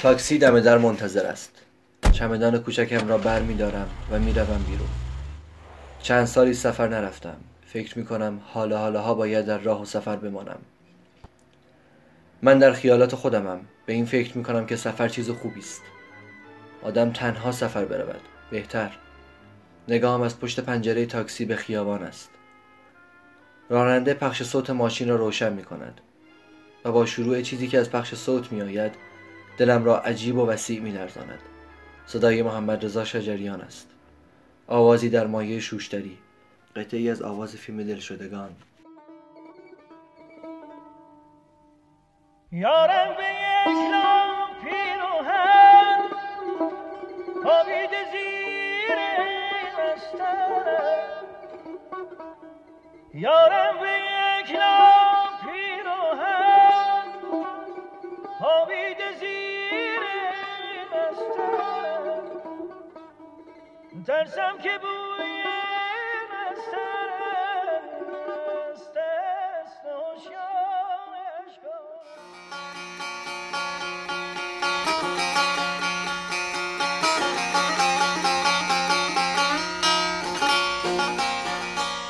تاکسی دم در منتظر است. چمدان کوچکم را بر می دارم و می روم بیرون. چند سالی سفر نرفتم. فکر می کنم حالا حالاها باید در راه و سفر بمانم. من در خیالات خودمم. به این فکر می کنم که سفر چیز خوبی است. آدم تنها سفر برود. بهتر. نگاهم از پشت پنجره تاکسی به خیابان است. راننده پخش صوت ماشین را روشن می کند و با شروع چیزی که از پخش صوت می آید دلم را عجیب و وسیع می لرزاند صدای محمد رضا شجریان است. آوازی در مایه شوشتری. قطعی از آواز فیلم دلشدگان یارم به یک پیروهن خوابید زیر مسترم یارم به ترسم که بوی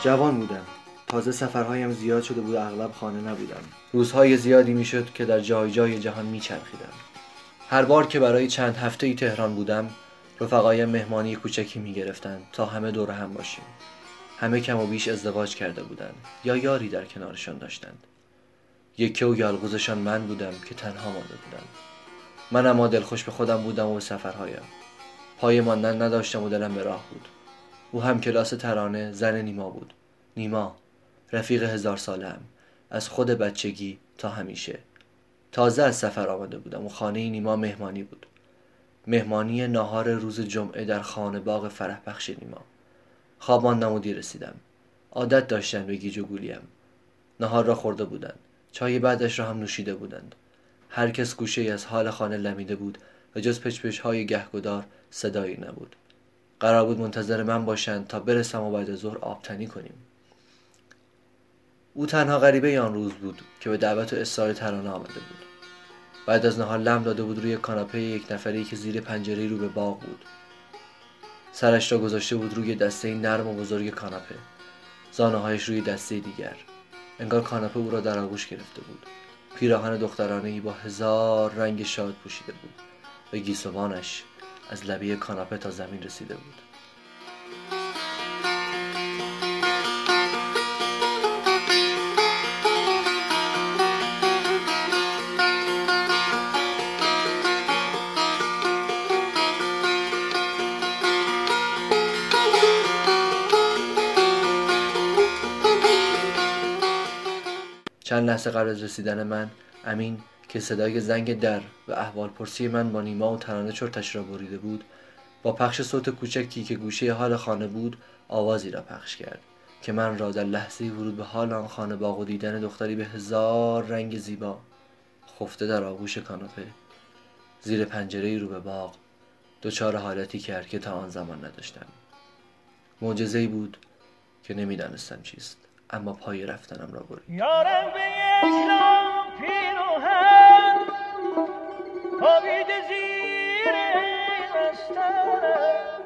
جوان بودم. تازه سفرهایم زیاد شده بود اغلب خانه نبودم. روزهای زیادی می‌شد که در جای جای جهان میچرخیدم. هر بار که برای چند هفته ای تهران بودم رفقایم مهمانی کوچکی می‌گرفتند تا همه دور هم باشیم. همه کم و بیش ازدواج کرده بودند یا یاری در کنارشان داشتند. یکه و یالغوزشان من بودم که تنها مانده بودم. من اما دلخوش به خودم بودم و به سفرهایم. پای ماندن نداشتم و دلم به راه بود. او هم کلاس ترانه زن نیما بود. نیما رفیق هزار سالم از خود بچگی تا همیشه. تازه از سفر آمده بودم و خانه نیما مهمانی بود. مهمانی ناهار روز جمعه در خانه باغ فرح بخش نیما. خواب ماندم و رسیدم. عادت داشتن به گیج و گولیم. نهار را خورده بودند. چای بعدش را هم نوشیده بودند. هر کس گوشه از حال خانه لمیده بود و جز پچپچ های گهگدار صدایی نبود. قرار بود منتظر من باشند تا برسم و بعد ظهر آبتنی کنیم. او تنها غریبه آن روز بود که به دعوت و اصرار ترانه آمده بود. بعد از نهار لم داده بود روی کاناپه یک نفری که زیر پنجره رو به باغ بود. سرش را گذاشته بود روی دسته نرم و بزرگ کاناپه. زانه هایش روی دسته دیگر. انگار کاناپه او را در آغوش گرفته بود. پیراهن دخترانه ای با هزار رنگ شاد پوشیده بود. و گیسوانش از لبه کاناپه تا زمین رسیده بود. چند لحظه قبل از رسیدن من امین که صدای زنگ در و احوال پرسی من با نیما و ترانه چرتش را بریده بود با پخش صوت کوچکی که گوشه حال خانه بود آوازی را پخش کرد که من را در لحظه ورود به حال آن خانه باغ و دیدن دختری به هزار رنگ زیبا خفته در آغوش کاناپه زیر پنجره رو به باغ دچار حالتی کرد که تا آن زمان نداشتم. معجزه بود که نمی‌دانستم چیست. اما پای رفتنم را برید خوابید زیر مسترم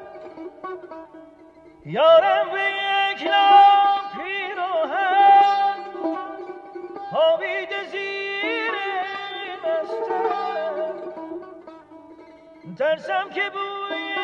یارم به یک نام پیروهن خوابید زیر مسترم ترسم که بوی